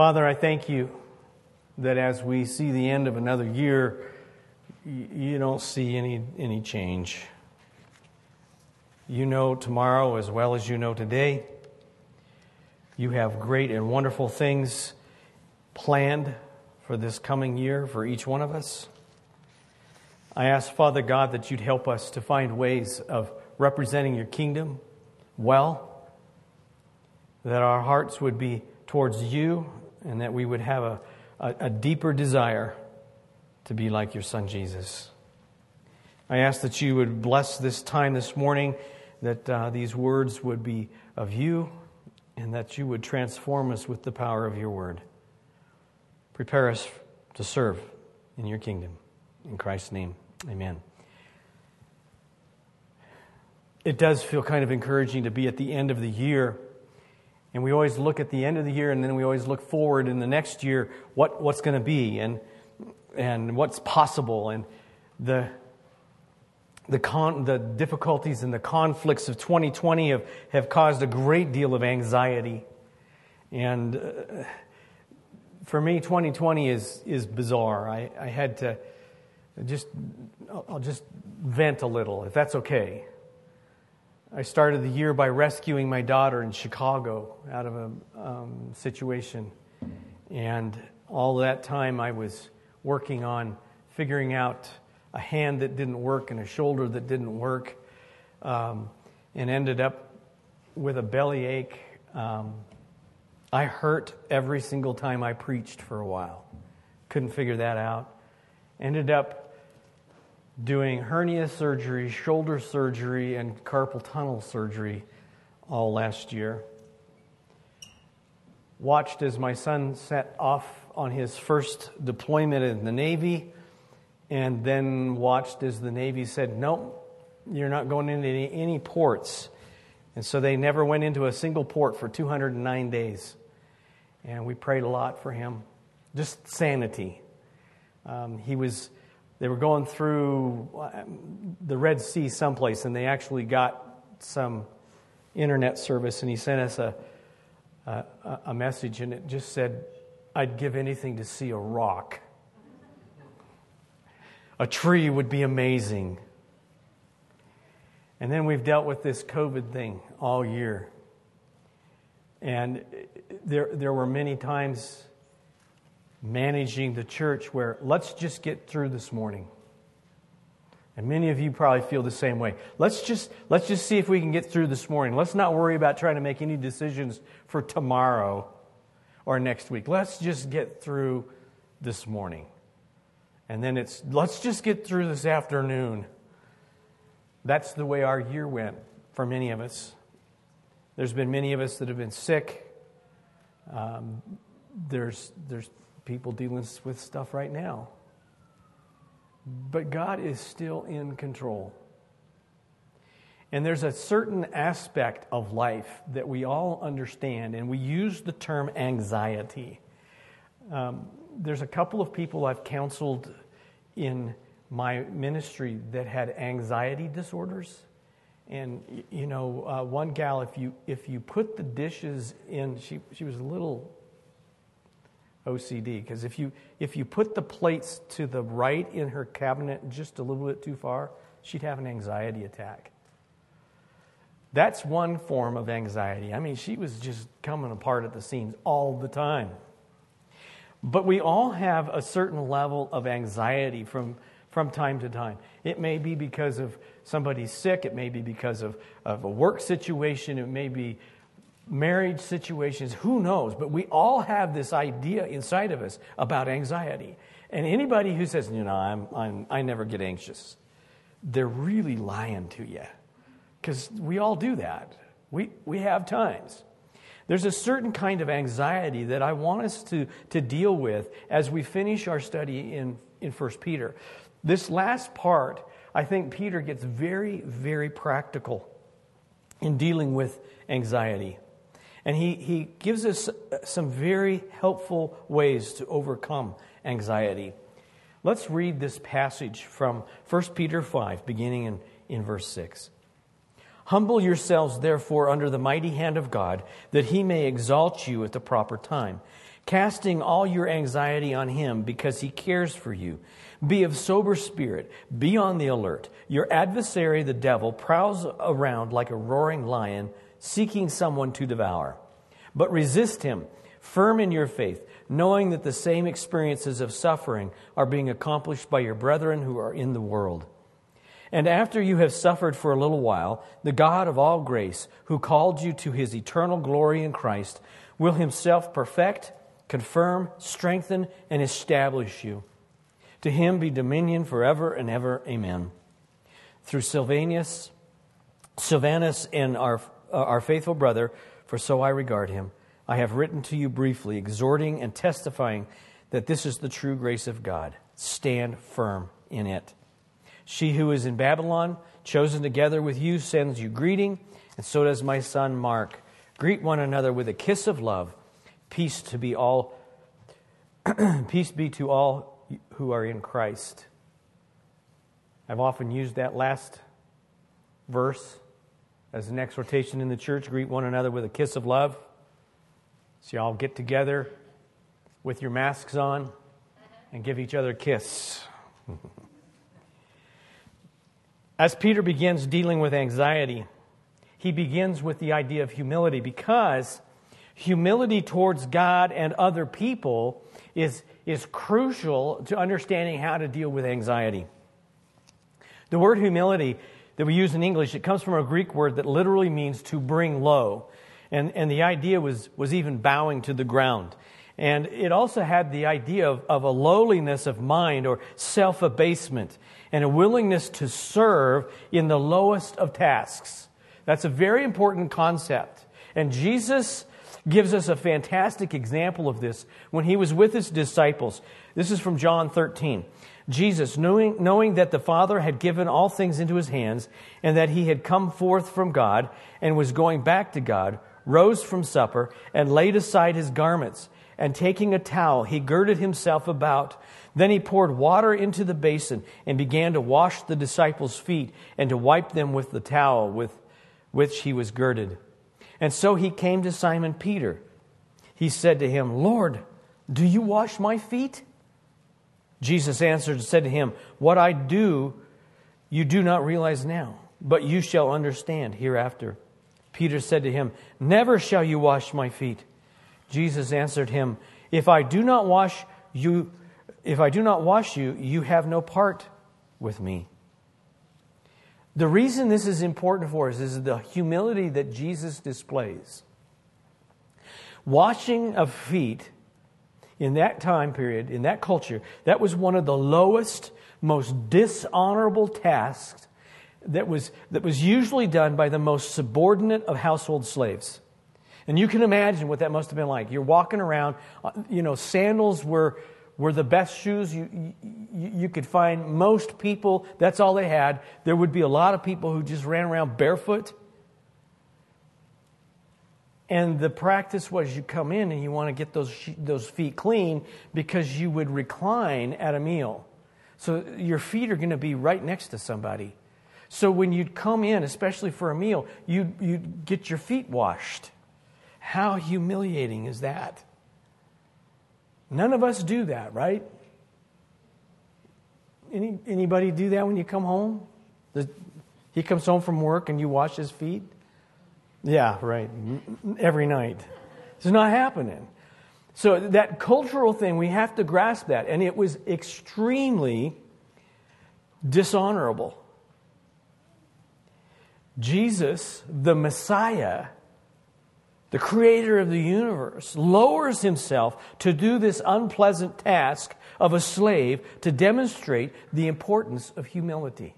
Father, I thank you that as we see the end of another year, you don't see any, any change. You know tomorrow as well as you know today. You have great and wonderful things planned for this coming year for each one of us. I ask, Father God, that you'd help us to find ways of representing your kingdom well, that our hearts would be towards you, and that we would have a, a, a deeper desire to be like your Son Jesus. I ask that you would bless this time this morning, that uh, these words would be of you, and that you would transform us with the power of your word. Prepare us to serve in your kingdom. In Christ's name, amen. It does feel kind of encouraging to be at the end of the year. And we always look at the end of the year and then we always look forward in the next year what, what's going to be and, and what's possible. And the, the, con, the difficulties and the conflicts of 2020 have, have caused a great deal of anxiety. And uh, for me, 2020 is, is bizarre. I, I had to just, I'll just vent a little, if that's okay. I started the year by rescuing my daughter in Chicago out of a um, situation. And all that time I was working on figuring out a hand that didn't work and a shoulder that didn't work, um, and ended up with a belly ache. Um, I hurt every single time I preached for a while. Couldn't figure that out. Ended up doing hernia surgery, shoulder surgery, and carpal tunnel surgery all last year. Watched as my son set off on his first deployment in the Navy, and then watched as the Navy said, Nope, you're not going into any, any ports. And so they never went into a single port for 209 days and we prayed a lot for him. Just sanity. Um, he was, they were going through um, the Red Sea someplace, and they actually got some internet service, and he sent us a, a, a message, and it just said, I'd give anything to see a rock. A tree would be amazing. And then we've dealt with this COVID thing all year. And there, there were many times managing the church where let's just get through this morning. And many of you probably feel the same way. Let's just, let's just see if we can get through this morning. Let's not worry about trying to make any decisions for tomorrow or next week. Let's just get through this morning. And then it's, let's just get through this afternoon. That's the way our year went for many of us. There's been many of us that have been sick. Um, there's, there's people dealing with stuff right now. But God is still in control. And there's a certain aspect of life that we all understand, and we use the term anxiety. Um, there's a couple of people I've counseled in my ministry that had anxiety disorders. And you know, uh, one gal, if you if you put the dishes in, she she was a little OCD because if you if you put the plates to the right in her cabinet just a little bit too far, she'd have an anxiety attack. That's one form of anxiety. I mean, she was just coming apart at the seams all the time. But we all have a certain level of anxiety from from time to time. It may be because of somebody's sick, it may be because of, of a work situation, it may be marriage situations, who knows? But we all have this idea inside of us about anxiety. And anybody who says, you know, I'm, I'm, I never get anxious, they're really lying to you. Because we all do that. We, we have times. There's a certain kind of anxiety that I want us to, to deal with as we finish our study in, in 1 Peter. This last part, I think Peter gets very, very practical in dealing with anxiety. And he, he gives us uh, some very helpful ways to overcome anxiety. Let's read this passage from 1 Peter 5, beginning in, in verse 6. Humble yourselves, therefore, under the mighty hand of God, that he may exalt you at the proper time casting all your anxiety on him because he cares for you. Be of sober spirit. Be on the alert. Your adversary, the devil, prowls around like a roaring lion, seeking someone to devour. But resist him, firm in your faith, knowing that the same experiences of suffering are being accomplished by your brethren who are in the world. And after you have suffered for a little while, the God of all grace, who called you to his eternal glory in Christ, will himself perfect, confirm, strengthen, and establish you. To him be dominion forever and ever. Amen. Through Silvanus, Silvanus and our, uh, our faithful brother, for so I regard him, I have written to you briefly, exhorting and testifying that this is the true grace of God. Stand firm in it. She who is in Babylon, chosen together with you, sends you greeting, and so does my son Mark. Greet one another with a kiss of love. Peace to be all peace be to all who are in Christ. I've often used that last verse as an exhortation in the church greet one another with a kiss of love. So, y'all get together with your masks on and give each other a kiss. As Peter begins dealing with anxiety, he begins with the idea of humility because humility towards God and other people is, is crucial to understanding how to deal with anxiety. The word humility that we use in English, it comes from a Greek word that literally means to bring low. And, and the idea was, was even bowing to the ground. And it also had the idea of, of a lowliness of mind or self abasement and a willingness to serve in the lowest of tasks. That's a very important concept. And Jesus gives us a fantastic example of this when he was with his disciples. This is from John 13. Jesus, knowing, knowing that the Father had given all things into his hands and that he had come forth from God and was going back to God, rose from supper and laid aside his garments. And taking a towel, he girded himself about. Then he poured water into the basin and began to wash the disciples' feet and to wipe them with the towel with which he was girded. And so he came to Simon Peter. He said to him, Lord, do you wash my feet? Jesus answered and said to him, What I do, you do not realize now, but you shall understand hereafter. Peter said to him, Never shall you wash my feet. Jesus answered him, If I do not wash you, if I do not wash you, you have no part with me. The reason this is important for us is the humility that Jesus displays. Washing of feet in that time period, in that culture, that was one of the lowest, most dishonorable tasks that was, that was usually done by the most subordinate of household slaves. And you can imagine what that must have been like. You're walking around, uh, you know, sandals were were the best shoes you, you, you, could find. Most people, that's all they had. There would be a lot of people who just ran around barefoot. And the practice was you come in and you want to get those, those feet clean because you would recline at a meal. So your feet are going to be right next to somebody. So when you'd come in, especially for a meal, you'd, you'd get your feet washed. How humiliating is that? None of us do that, right? Any, anybody do that when you come home? Does, he comes home from work and you wash his feet? Yeah, right. Every night. It's not happening. So, that cultural thing, we have to grasp that. And it was extremely dishonorable. Jesus, the Messiah, the creator of the universe, lowers himself to do this unpleasant task of a slave to demonstrate the importance of humility.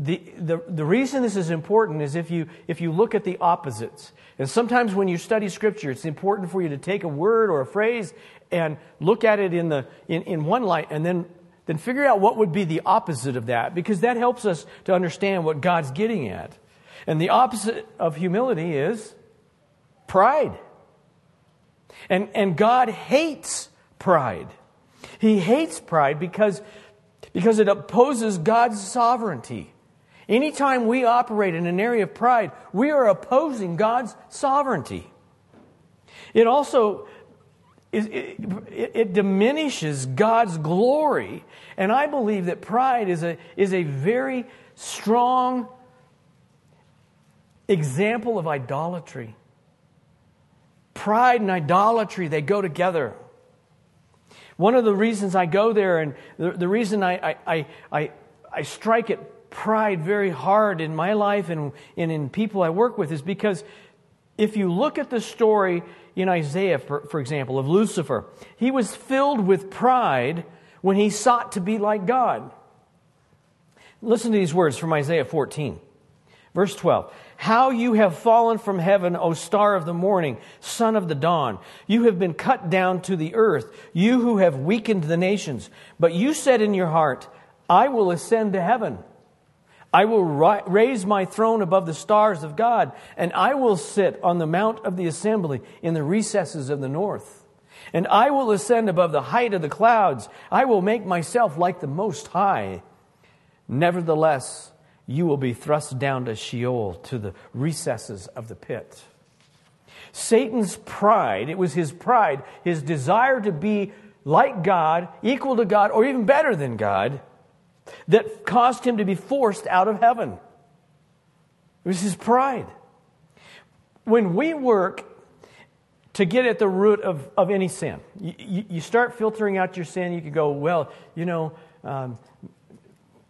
The, the, the reason this is important is if you, if you look at the opposites. And sometimes when you study Scripture, it's important for you to take a word or a phrase and look at it in, the, in, in one light and then, then figure out what would be the opposite of that because that helps us to understand what God's getting at. And the opposite of humility is pride. And, and God hates pride. He hates pride because, because it opposes God's sovereignty. Anytime we operate in an area of pride, we are opposing God's sovereignty. It also it, it, it, diminishes God's glory. And I believe that pride is a, is a very strong example of idolatry. Pride and idolatry, they go together. One of the reasons I go there and the, the reason I, I, I, I, strike at pride very hard in my life and, and in people I work with is because if you look at the story in Isaiah, for, for example, of Lucifer, he was filled with pride when he sought to be like God. Listen to these words from Isaiah 14, verse 12. How you have fallen from heaven, O star of the morning, son of the dawn. You have been cut down to the earth, you who have weakened the nations. But you said in your heart, I will ascend to heaven. I will ri- raise my throne above the stars of God, and I will sit on the mount of the assembly in the recesses of the north. And I will ascend above the height of the clouds. I will make myself like the Most High. Nevertheless, you will be thrust down to Sheol, to the recesses of the pit. Satan's pride, it was his pride, his desire to be like God, equal to God, or even better than God, that caused him to be forced out of heaven. It was his pride. When we work to get at the root of, of any sin, you, you start filtering out your sin, you could go, well, you know, um,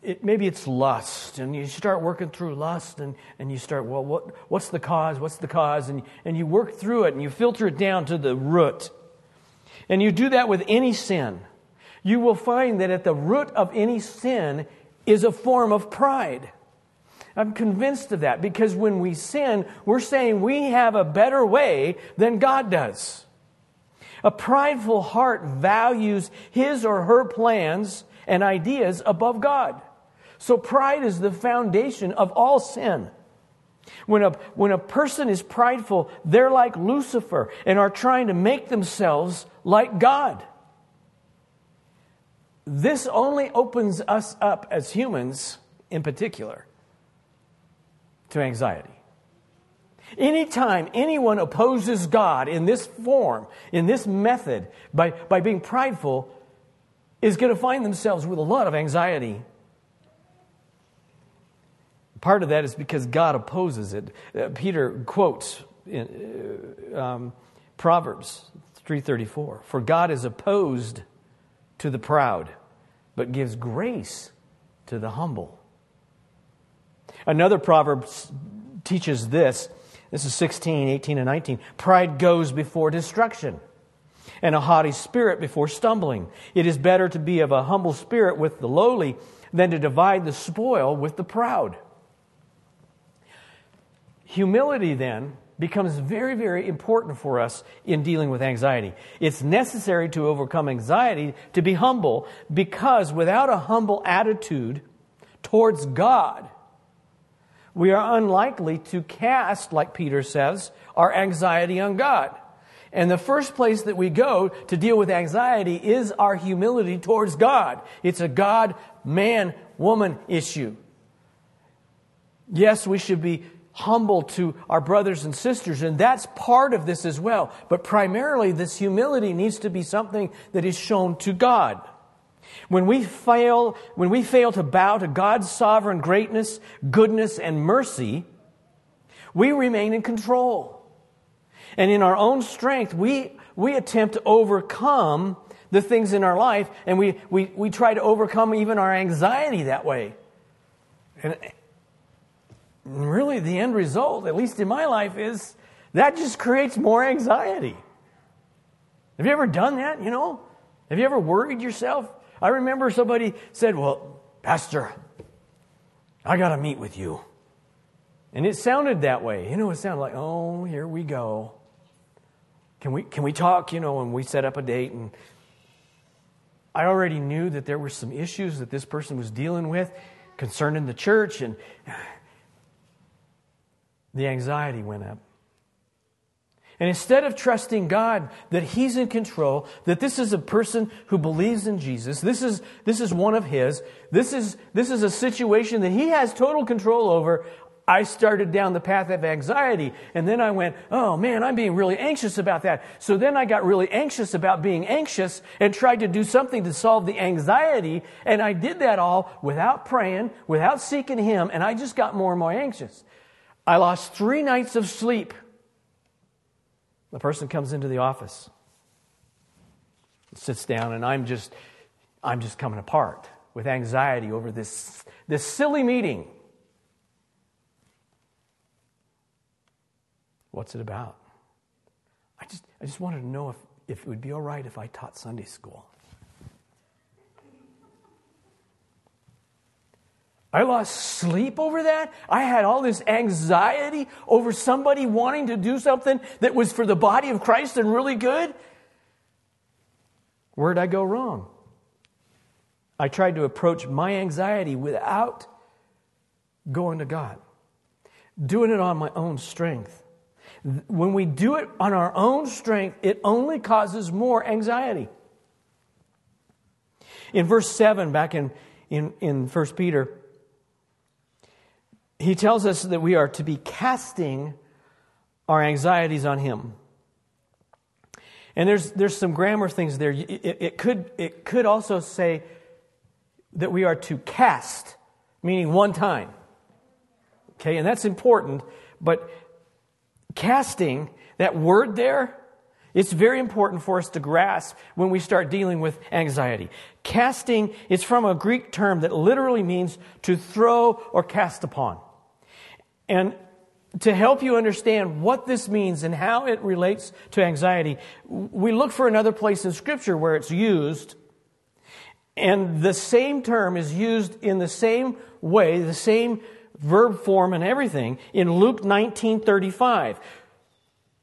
it, maybe it's lust, and you start working through lust, and, and you start, well, what, what's the cause? What's the cause? And, and you work through it, and you filter it down to the root. And you do that with any sin you will find that at the root of any sin is a form of pride. I'm convinced of that because when we sin, we're saying we have a better way than God does. A prideful heart values his or her plans and ideas above God. So pride is the foundation of all sin. When a, when a person is prideful, they're like Lucifer and are trying to make themselves like God this only opens us up as humans, in particular, to anxiety. Anytime anyone opposes God in this form, in this method, by, by being prideful, is going to find themselves with a lot of anxiety. Part of that is because God opposes it. Uh, Peter quotes in, uh, um, Proverbs 3:34, "For God is opposed to the proud, but gives grace to the humble. Another proverb teaches this. This is 16, 18, and 19. Pride goes before destruction, and a haughty spirit before stumbling. It is better to be of a humble spirit with the lowly than to divide the spoil with the proud. Humility, then, becomes very, very important for us in dealing with anxiety. It's necessary to overcome anxiety to be humble because without a humble attitude towards God, we are unlikely to cast, like Peter says, our anxiety on God. And the first place that we go to deal with anxiety is our humility towards God. It's a God, man, woman issue. Yes, we should be humble to our brothers and sisters, and that's part of this as well. But primarily, this humility needs to be something that is shown to God. When we fail, when we fail to bow to God's sovereign greatness, goodness, and mercy, we remain in control. And in our own strength, we, we attempt to overcome the things in our life, and we, we, we try to overcome even our anxiety that way. And, really the end result, at least in my life, is that just creates more anxiety. Have you ever done that? You know? Have you ever worried yourself? I remember somebody said, Well, Pastor, I got to meet with you. And it sounded that way. You know, it sounded like, Oh, here we go. Can we, can we talk? You know, and we set up a date. And I already knew that there were some issues that this person was dealing with concerning the church. And the anxiety went up. And instead of trusting God that He's in control, that this is a person who believes in Jesus, this is, this is one of His, this is, this is a situation that He has total control over, I started down the path of anxiety. And then I went, oh man, I'm being really anxious about that. So then I got really anxious about being anxious and tried to do something to solve the anxiety. And I did that all without praying, without seeking Him. And I just got more and more anxious. I lost three nights of sleep. The person comes into the office, sits down, and I'm just, I'm just coming apart with anxiety over this, this silly meeting. What's it about? I just, I just wanted to know if, if it would be all right if I taught Sunday school. I lost sleep over that. I had all this anxiety over somebody wanting to do something that was for the body of Christ and really good. Where'd I go wrong? I tried to approach my anxiety without going to God, doing it on my own strength. When we do it on our own strength, it only causes more anxiety. In verse 7, back in, in, in 1 Peter, he tells us that we are to be casting our anxieties on him. And there's, there's some grammar things there. It, it, could, it could also say that we are to cast, meaning one time. Okay, and that's important, but casting, that word there, it's very important for us to grasp when we start dealing with anxiety. Casting is from a Greek term that literally means to throw or cast upon. And to help you understand what this means and how it relates to anxiety, we look for another place in Scripture where it's used. And the same term is used in the same way, the same verb form and everything in Luke 19:35.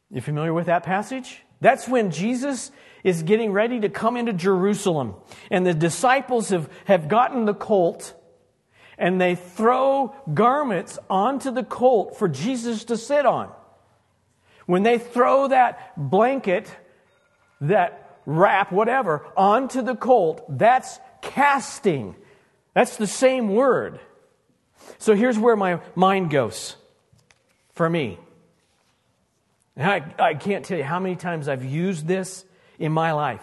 You familiar with that passage? That's when Jesus is getting ready to come into Jerusalem and the disciples have, have gotten the colt and they throw garments onto the colt for Jesus to sit on. When they throw that blanket, that wrap, whatever, onto the colt, that's casting. That's the same word. So here's where my mind goes for me. And I, I can't tell you how many times I've used this in my life.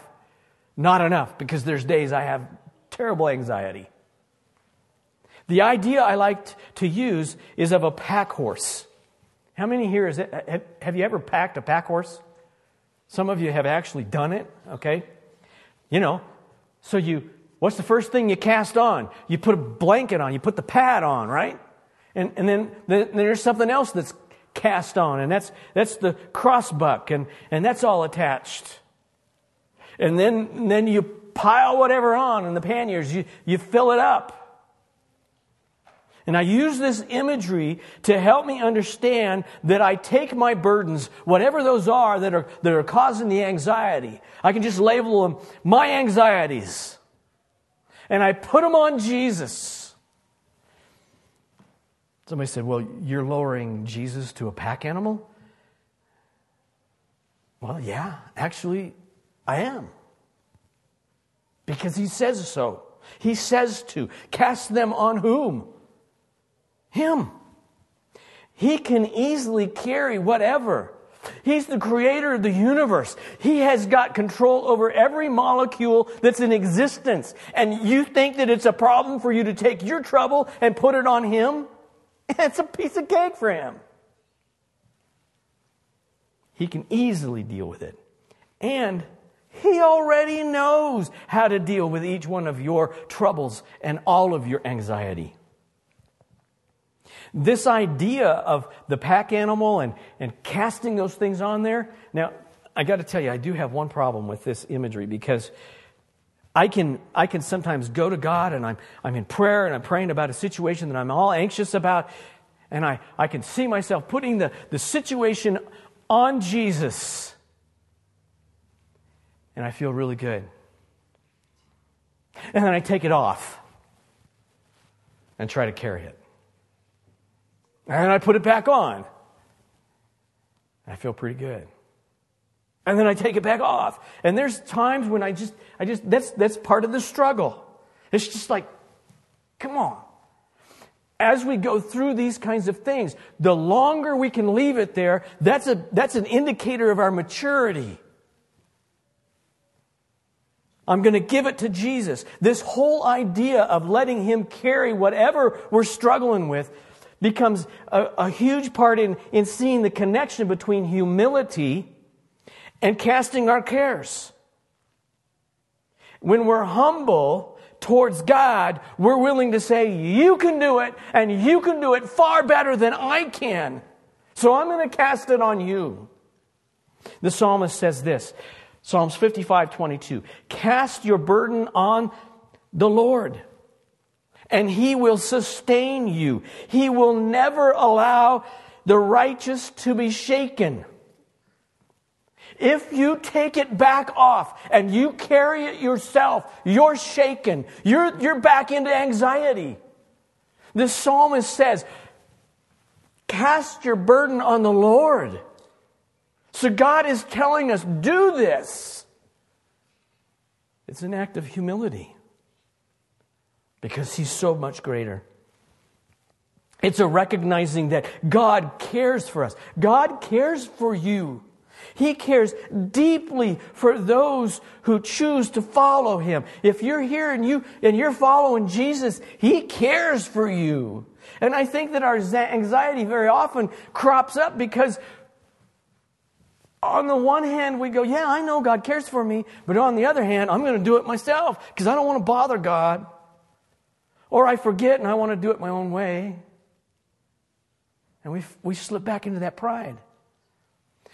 Not enough because there's days I have terrible anxiety. The idea I like to use is of a pack horse. How many here is it? Have, you ever packed a pack horse? Some of you have actually done it, okay? You know, so you, what's the first thing you cast on? You put a blanket on, you put the pad on, right? And, and then, then there's something else that's cast on, and that's, that's the crossbuck, and, and that's all attached. And then, and then you pile whatever on in the panniers, you, you fill it up. And I use this imagery to help me understand that I take my burdens, whatever those are that are, that are causing the anxiety, I can just label them my anxieties. And I put them on Jesus. Somebody said, Well, you're lowering Jesus to a pack animal? Well, yeah, actually, I am. Because he says so. He says to cast them on whom? Him. He can easily carry whatever. He's the creator of the universe. He has got control over every molecule that's in existence. And you think that it's a problem for you to take your trouble and put it on Him? It's a piece of cake for Him. He can easily deal with it. And He already knows how to deal with each one of your troubles and all of your anxiety. This idea of the pack animal and, and casting those things on there. Now, I got to tell you, I do have one problem with this imagery because I can, I can sometimes go to God and I'm, I'm in prayer and I'm praying about a situation that I'm all anxious about, and I, I can see myself putting the, the situation on Jesus. And I feel really good. And then I take it off and try to carry it. And I put it back on. I feel pretty good. And then I take it back off. And there's times when I just, I just, that's, that's part of the struggle. It's just like, come on. as we go through these kinds of things, the longer we can leave it there, that's, a, that's an indicator of our maturity. I'm going to give it to Jesus. This whole idea of letting Him carry whatever we're struggling with becomes a, a huge part in, in seeing the connection between humility and casting our cares. When we're humble towards God, we're willing to say, You can do it, and you can do it far better than I can. So I'm going to cast it on you. The psalmist says this Psalms 55 22. Cast your burden on the Lord, and he will sustain you. He will never allow the righteous to be shaken. If you take it back off and you carry it yourself, you're shaken. You're, you're back into anxiety. The psalmist says, Cast your burden on the Lord. So God is telling us, do this. It's an act of humility because He's so much greater. It's a recognizing that God cares for us. God cares for you. He cares deeply for those who choose to follow him. If you're here and you and you're following Jesus, he cares for you. And I think that our anxiety very often crops up because on the one hand, we go, Yeah, I know God cares for me. But on the other hand, I'm going to do it myself because I don't want to bother God. Or I forget and I want to do it my own way. And we, we slip back into that pride.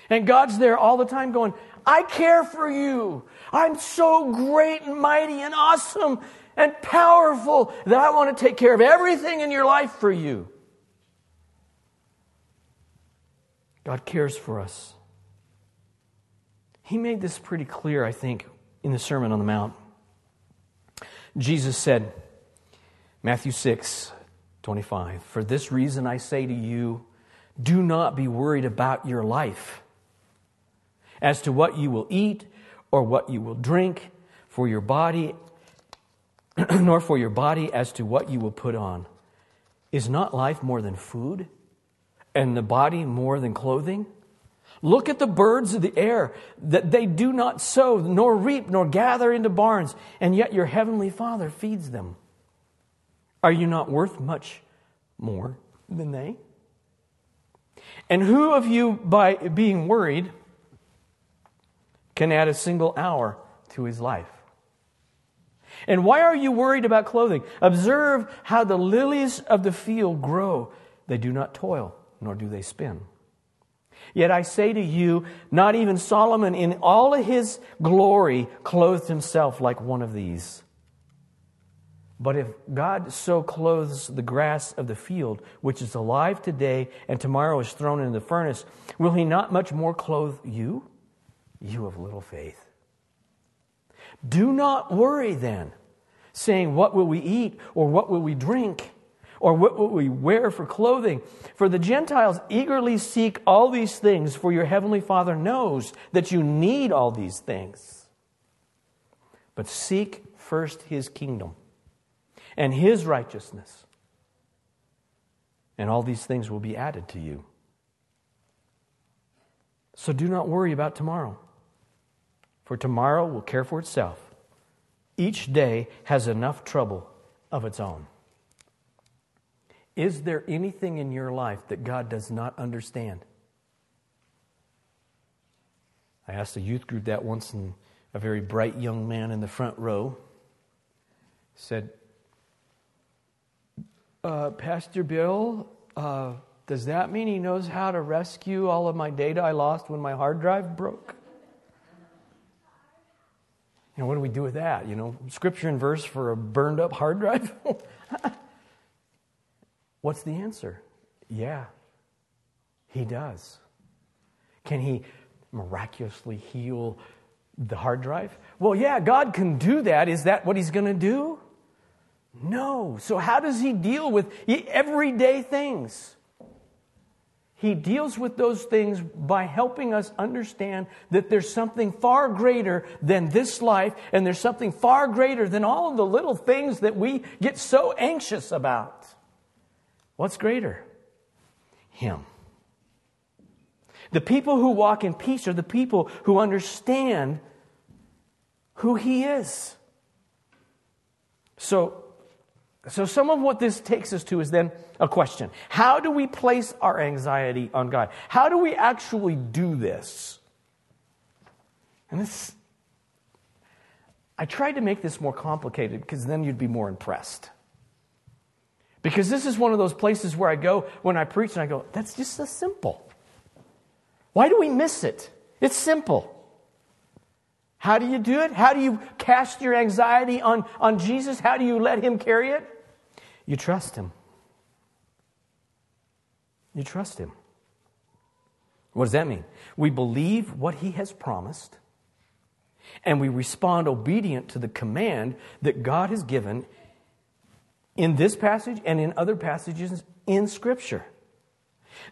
And God's there all the time going, I care for you. I'm so great and mighty and awesome and powerful that I want to take care of everything in your life for you. God cares for us. He made this pretty clear, I think, in the Sermon on the Mount. Jesus said, Matthew 6, 25, For this reason I say to you, do not be worried about your life as to what you will eat or what you will drink for your body, nor for your body as to what you will put on. Is not life more than food, and the body more than clothing? Look at the birds of the air, that they do not sow, nor reap, nor gather into barns, and yet your heavenly Father feeds them. Are you not worth much more than they? And who of you, by being worried, can add a single hour to his life? And why are you worried about clothing? Observe how the lilies of the field grow. They do not toil, nor do they spin. Yet I say to you, not even Solomon in all of his glory clothed himself like one of these. But if God so clothes the grass of the field, which is alive today and tomorrow is thrown into the furnace, will he not much more clothe you, you of little faith? Do not worry then, saying, What will we eat, or what will we drink? Or what will we wear for clothing? For the Gentiles eagerly seek all these things, for your heavenly Father knows that you need all these things. But seek first his kingdom and his righteousness, and all these things will be added to you. So do not worry about tomorrow, for tomorrow will care for itself. Each day has enough trouble of its own. Is there anything in your life that God does not understand? I asked a youth group that once, and a very bright young man in the front row said, uh, Pastor Bill, uh, does that mean he knows how to rescue all of my data I lost when my hard drive broke? You know, what do we do with that? You know, scripture and verse for a burned up hard drive? What's the answer? Yeah, he does. Can he miraculously heal the hard drive? Well, yeah, God can do that. Is that what he's going to do? No. So, how does he deal with everyday things? He deals with those things by helping us understand that there's something far greater than this life, and there's something far greater than all of the little things that we get so anxious about. What's greater? Him. The people who walk in peace are the people who understand who He is. So, so some of what this takes us to is then a question. How do we place our anxiety on God? How do we actually do this? And this, I tried to make this more complicated because then you'd be more impressed. Because this is one of those places where I go when I preach and I go, that's just so simple. Why do we miss it? It's simple. How do you do it? How do you cast your anxiety on, on Jesus? How do you let Him carry it? You trust Him. You trust Him. What does that mean? We believe what He has promised, and we respond obedient to the command that God has given in this passage and in other passages in Scripture.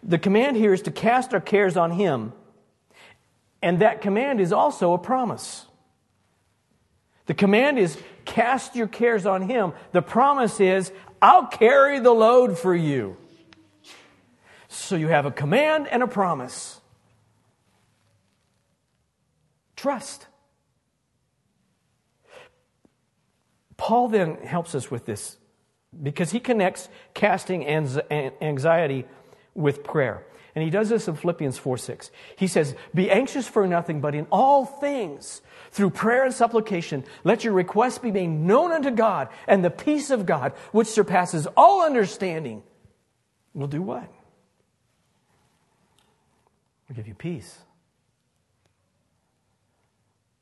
The command here is to cast our cares on Him and that command is also a promise. The command is cast your cares on him. The promise is, I'll carry the load for you. So you have a command and a promise. Trust. Paul then helps us with this because he connects casting anxiety with prayer. And he does this in Philippians 4 6. He says, Be anxious for nothing, but in all things, through prayer and supplication, let your requests be made known unto God, and the peace of God, which surpasses all understanding, will do what? Will give you peace.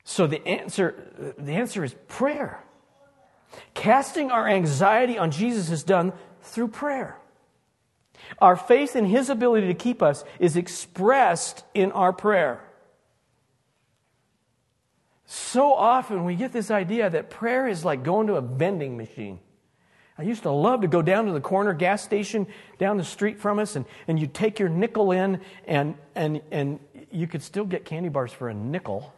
So the answer, the answer is prayer. Casting our anxiety on Jesus is done through prayer. Our faith in His ability to keep us is expressed in our prayer. So often we get this idea that prayer is like going to a vending machine. I used to love to go down to the corner gas station down the street from us, and, and you take your nickel in, and, and, and you could still get candy bars for a nickel.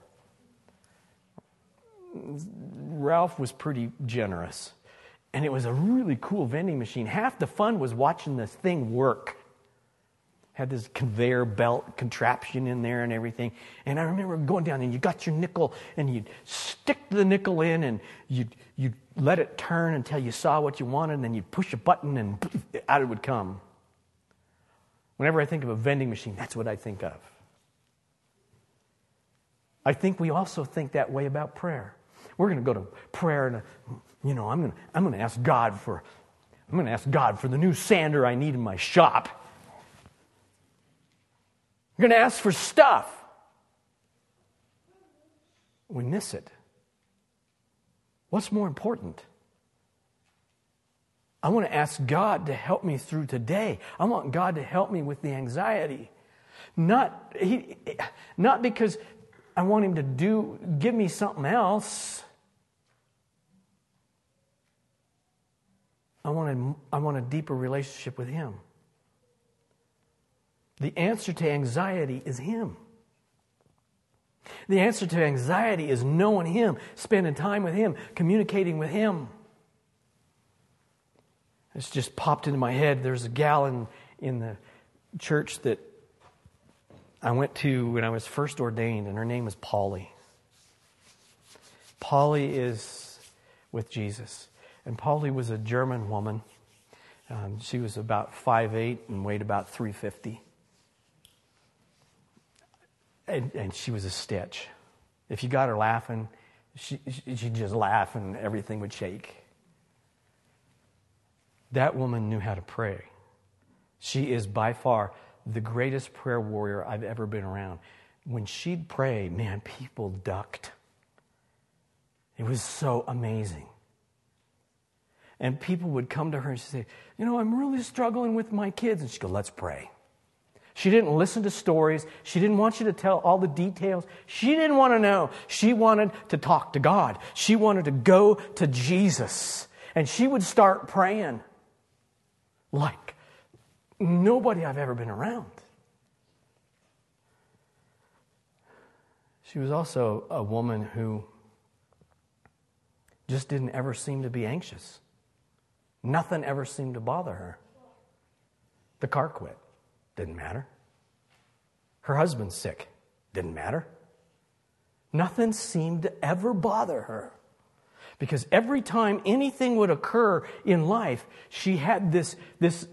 Ralph was pretty generous. And it was a really cool vending machine. Half the fun was watching this thing work. Had this conveyor belt contraption in there and everything. And I remember going down and you got your nickel and you'd stick the nickel in and you'd, you'd let it turn until you saw what you wanted and then you'd push a button and out it would come. Whenever I think of a vending machine, that's what I think of. I think we also think that way about prayer. We're going to go to prayer and you know, I'm going to I'm going to ask God for I'm going to ask God for the new sander I need in my shop. I'm going to ask for stuff. We miss it. What's more important? I want to ask God to help me through today. I want God to help me with the anxiety. Not, he, not because I want Him to do, give me something else. I want, want a deeper relationship with Him. The answer to anxiety is Him. The answer to anxiety is knowing Him, spending time with Him, communicating with Him. It's just popped into my head. There's a gal in, in the church that I went to when I was first ordained, and her name is Polly. Polly is with Jesus. And Polly was a German woman. Um, she was about 5'8 and weighed about 350. And, and she was a stitch. If you got her laughing, she, she'd just laugh and everything would shake. That woman knew how to pray. She is by far the greatest prayer warrior I've ever been around. When she'd pray, man, people ducked. It was so amazing. And people would come to her and she'd say, You know, I'm really struggling with my kids. And she'd go, Let's pray. She didn't listen to stories. She didn't want you to tell all the details. She didn't want to know. She wanted to talk to God. She wanted to go to Jesus. And she would start praying like nobody I've ever been around. She was also a woman who just didn't ever seem to be anxious. Nothing ever seemed to bother her. The car quit. Didn't matter. Her husband's sick. Didn't matter. Nothing seemed to ever bother her. Because every time anything would occur in life, she had this, this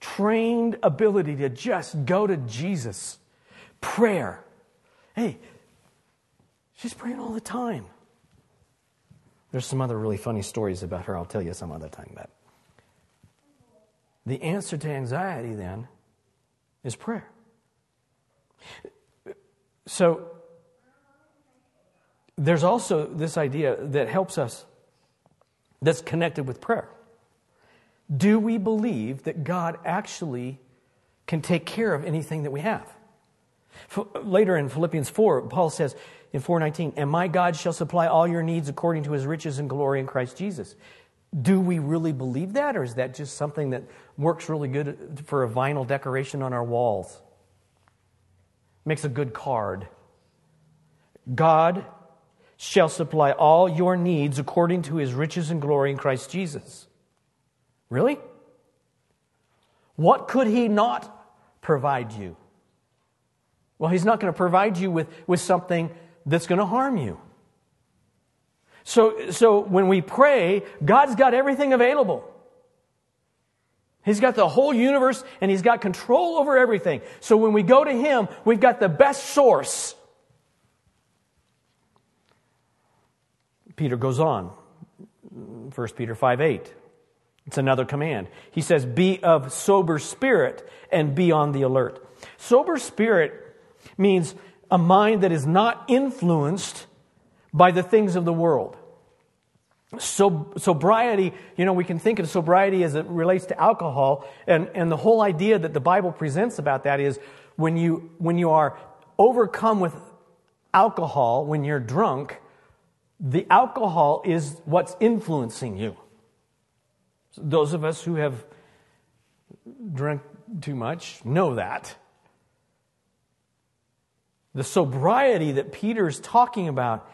trained ability to just go to Jesus. Prayer. Hey, she's praying all the time. There's some other really funny stories about her. I'll tell you some other time. But the answer to anxiety then is prayer. So there's also this idea that helps us that's connected with prayer. Do we believe that God actually can take care of anything that we have? Later in Philippians 4, Paul says in 4:19, "And my God shall supply all your needs according to his riches and glory in Christ Jesus." Do we really believe that or is that just something that works really good for a vinyl decoration on our walls? Makes a good card. God shall supply all your needs according to his riches and glory in Christ Jesus. Really? What could he not provide you? Well, he's not going to provide you with, with something that's going to harm you. So, so when we pray, God's got everything available. He's got the whole universe and he's got control over everything. So when we go to him, we've got the best source. Peter goes on. 1 Peter 5 8. It's another command. He says, Be of sober spirit and be on the alert. Sober spirit means a mind that is not influenced by the things of the world. So, sobriety, you know, we can think of sobriety as it relates to alcohol, and, and the whole idea that the Bible presents about that is when you, when you are overcome with alcohol, when you're drunk, the alcohol is what's influencing you. Those of us who have drank too much know that. The sobriety that Peter's talking about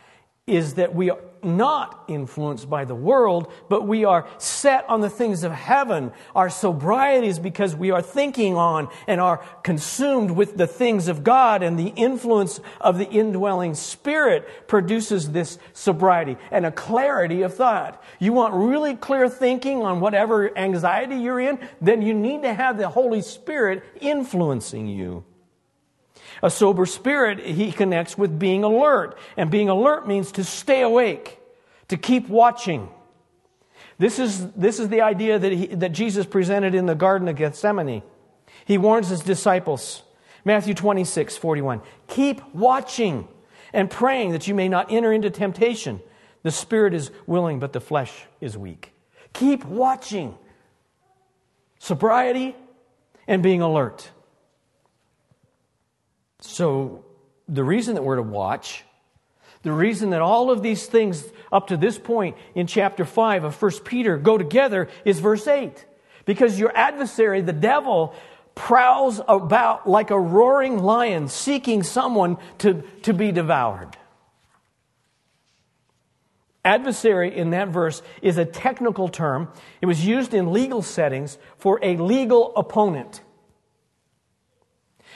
is that we are not influenced by the world, but we are set on the things of heaven. Our sobriety is because we are thinking on and are consumed with the things of God, and the influence of the indwelling Spirit produces this sobriety and a clarity of thought. You want really clear thinking on whatever anxiety you're in, then you need to have the Holy Spirit influencing you. A sober spirit, he connects with being alert. And being alert means to stay awake, to keep watching. This is, this is the idea that, he, that Jesus presented in the Garden of Gethsemane. He warns his disciples. Matthew 26, 41. Keep watching and praying that you may not enter into temptation. The spirit is willing, but the flesh is weak. Keep watching. Sobriety and being alert. So, the reason that we're to watch, the reason that all of these things up to this point in chapter 5 of 1 Peter go together is verse 8. Because your adversary, the devil, prowls about like a roaring lion seeking someone to, to be devoured. Adversary in that verse is a technical term. It was used in legal settings for a legal opponent.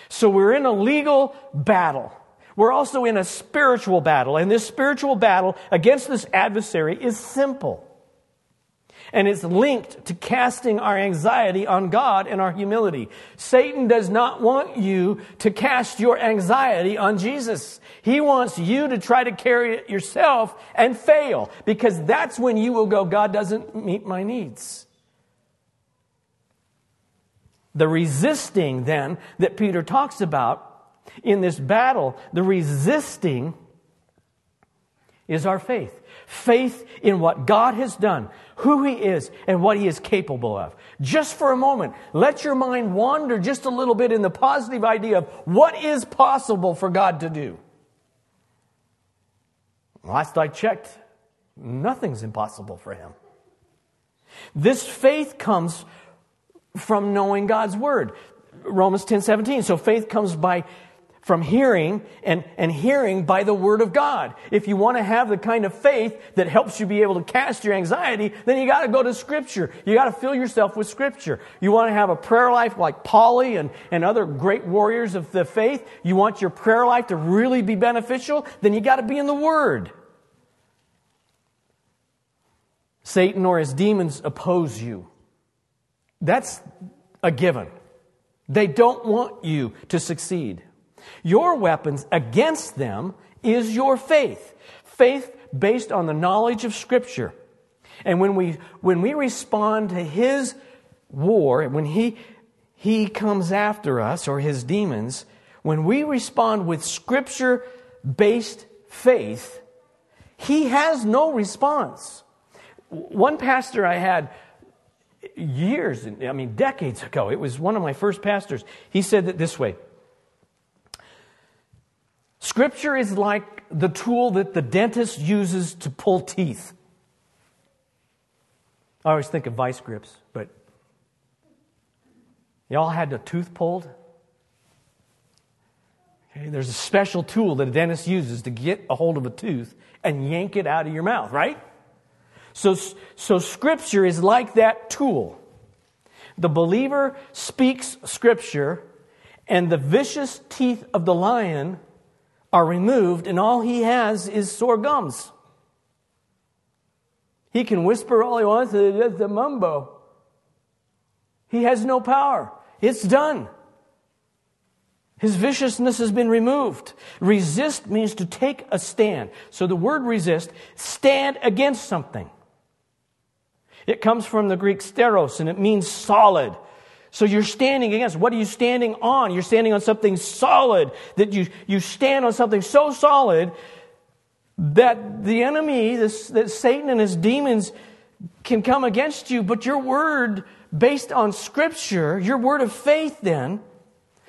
So we're in a legal battle. We're also in a spiritual battle. And this spiritual battle against this adversary is simple. And it's linked to casting our anxiety on God and our humility. Satan does not want you to cast your anxiety on Jesus. He wants you to try to carry it yourself and fail because that's when you will go, God doesn't meet my needs. The resisting, then, that Peter talks about in this battle, the resisting is our faith. Faith in what God has done, who He is, and what He is capable of. Just for a moment, let your mind wander just a little bit in the positive idea of what is possible for God to do. Last I checked, nothing's impossible for Him. This faith comes from knowing God's word. Romans 10 17. So faith comes by from hearing and, and hearing by the Word of God. If you want to have the kind of faith that helps you be able to cast your anxiety, then you got to go to Scripture. You got to fill yourself with Scripture. You want to have a prayer life like Polly and, and other great warriors of the faith. You want your prayer life to really be beneficial, then you got to be in the Word. Satan or his demons oppose you. That's a given. They don't want you to succeed. Your weapons against them is your faith. Faith based on the knowledge of Scripture. And when we, when we respond to his war, when he, he comes after us or his demons, when we respond with Scripture based faith, he has no response. One pastor I had years, I mean, decades ago, it was one of my first pastors, he said that this way Scripture is like the tool that the dentist uses to pull teeth. I always think of vice grips, but y'all had a tooth pulled? Okay, there's a special tool that a dentist uses to get a hold of a tooth and yank it out of your mouth, right? So, so Scripture is like that tool. The believer speaks Scripture, and the vicious teeth of the lion are removed, and all he has is sore gums. He can whisper all he wants, it's a mumbo. He has no power. It's done. His viciousness has been removed. Resist means to take a stand. So the word resist, stand against something. It comes from the Greek stereos and it means solid. So you're standing against. What are you standing on? You're standing on something solid. That you, you stand on something so solid that the enemy, this, that Satan and his demons can come against you, but your word based on scripture, your word of faith then,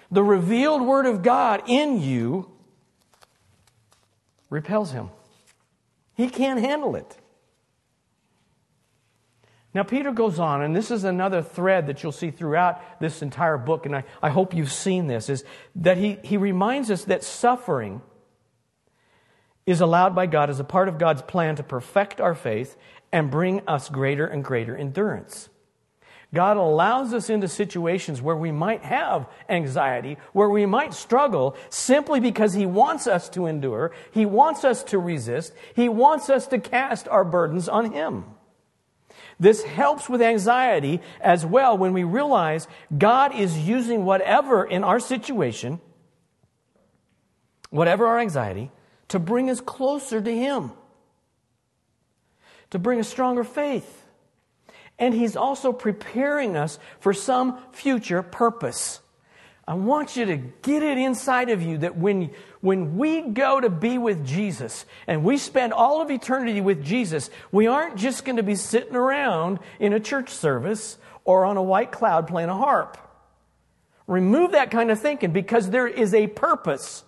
the revealed word of God in you repels him. He can't handle it. Now, Peter goes on, and this is another thread that you'll see throughout this entire book, and I, I hope you've seen this, is that he, he reminds us that suffering is allowed by God as a part of God's plan to perfect our faith and bring us greater and greater endurance. God allows us into situations where we might have anxiety, where we might struggle, simply because He wants us to endure, He wants us to resist, He wants us to cast our burdens on Him. This helps with anxiety as well when we realize God is using whatever in our situation, whatever our anxiety, to bring us closer to Him, to bring a stronger faith. And He's also preparing us for some future purpose. I want you to get it inside of you that when, when we go to be with Jesus and we spend all of eternity with Jesus, we aren't just going to be sitting around in a church service or on a white cloud playing a harp. Remove that kind of thinking because there is a purpose.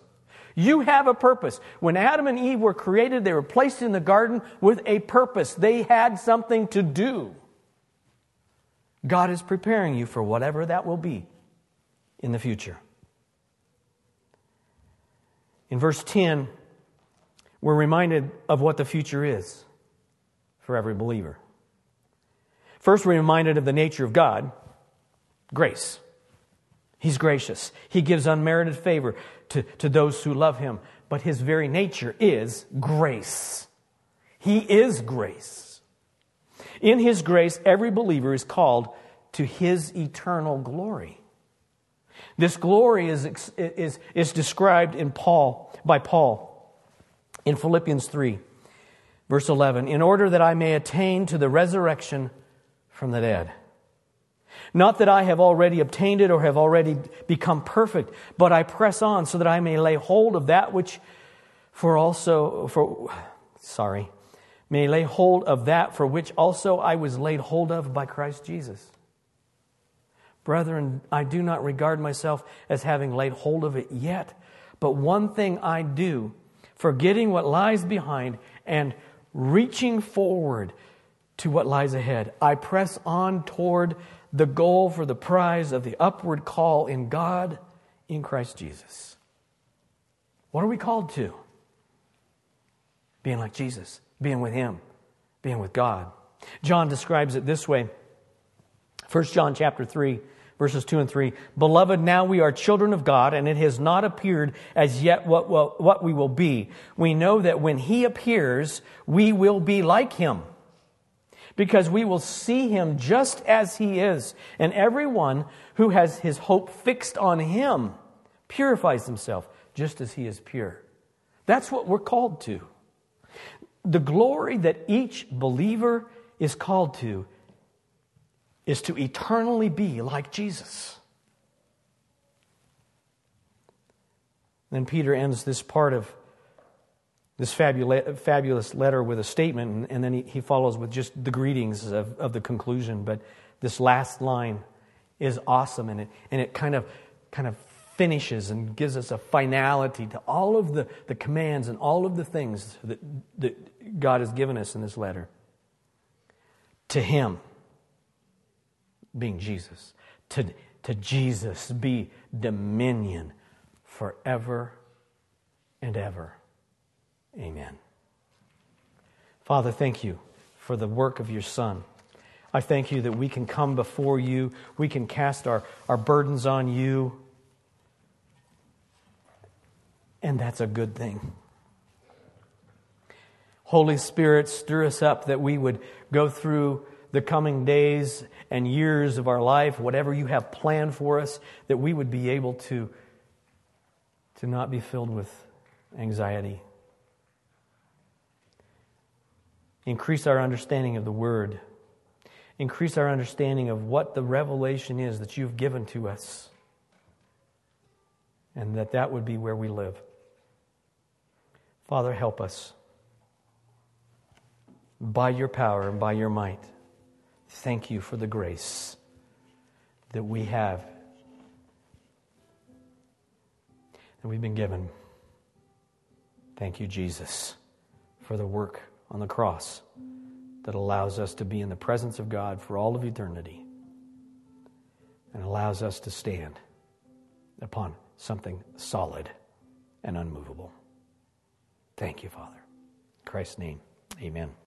You have a purpose. When Adam and Eve were created, they were placed in the garden with a purpose. They had something to do. God is preparing you for whatever that will be in the future. In verse 10, we're reminded of what the future is for every believer. First, we're reminded of the nature of God grace. He's gracious, He gives unmerited favor to, to those who love Him, but His very nature is grace. He is grace. In His grace, every believer is called to His eternal glory. This glory is, is, is described in Paul, by Paul in Philippians 3, verse 11, in order that I may attain to the resurrection from the dead. Not that I have already obtained it or have already become perfect, but I press on so that I may lay hold of that which for also, for, sorry, may lay hold of that for which also I was laid hold of by Christ Jesus. Brethren, I do not regard myself as having laid hold of it yet. But one thing I do, forgetting what lies behind and reaching forward to what lies ahead, I press on toward the goal for the prize of the upward call in God in Christ Jesus. What are we called to? Being like Jesus, being with Him, being with God. John describes it this way 1 John chapter 3, verses 2 and 3. Beloved, now we are children of God, and it has not appeared as yet what, what, what we will be. We know that when He appears, we will be like Him because we will see him just as he is. And everyone who has his hope fixed on him purifies himself just as he is pure. That's what we're called to. The glory that each believer is called to is to eternally be like Jesus. Then Peter ends this part of this fabulous letter with a statement, and then he follows with just the greetings of, of the conclusion. But this last line is awesome, and it, and it kind of, kind of finishes and gives us a finality to all of the, the commands and all of the things that, that God has given us in this letter. To Him, being Jesus, to, to Jesus be dominion forever and ever. Amen. Father, thank you for the work of your Son. I thank you that we can come before you, we can cast our, our burdens on you, and that's a good thing. Holy Spirit, stir us up that we would go through the coming days and years of our life, whatever you have planned for us, that we would be able to, to not be filled with anxiety Increase our understanding of the Word. Increase our understanding of what the revelation is that you've given to us. And that that would be where we live. Father, help us. By your power and by your might, thank you for the grace that we have that we've been given. Thank you, Jesus, for the work on the cross that allows us to be in the presence of God for all of eternity and allows us to stand upon something solid and unmovable. Thank you, Father. In Christ's name, amen.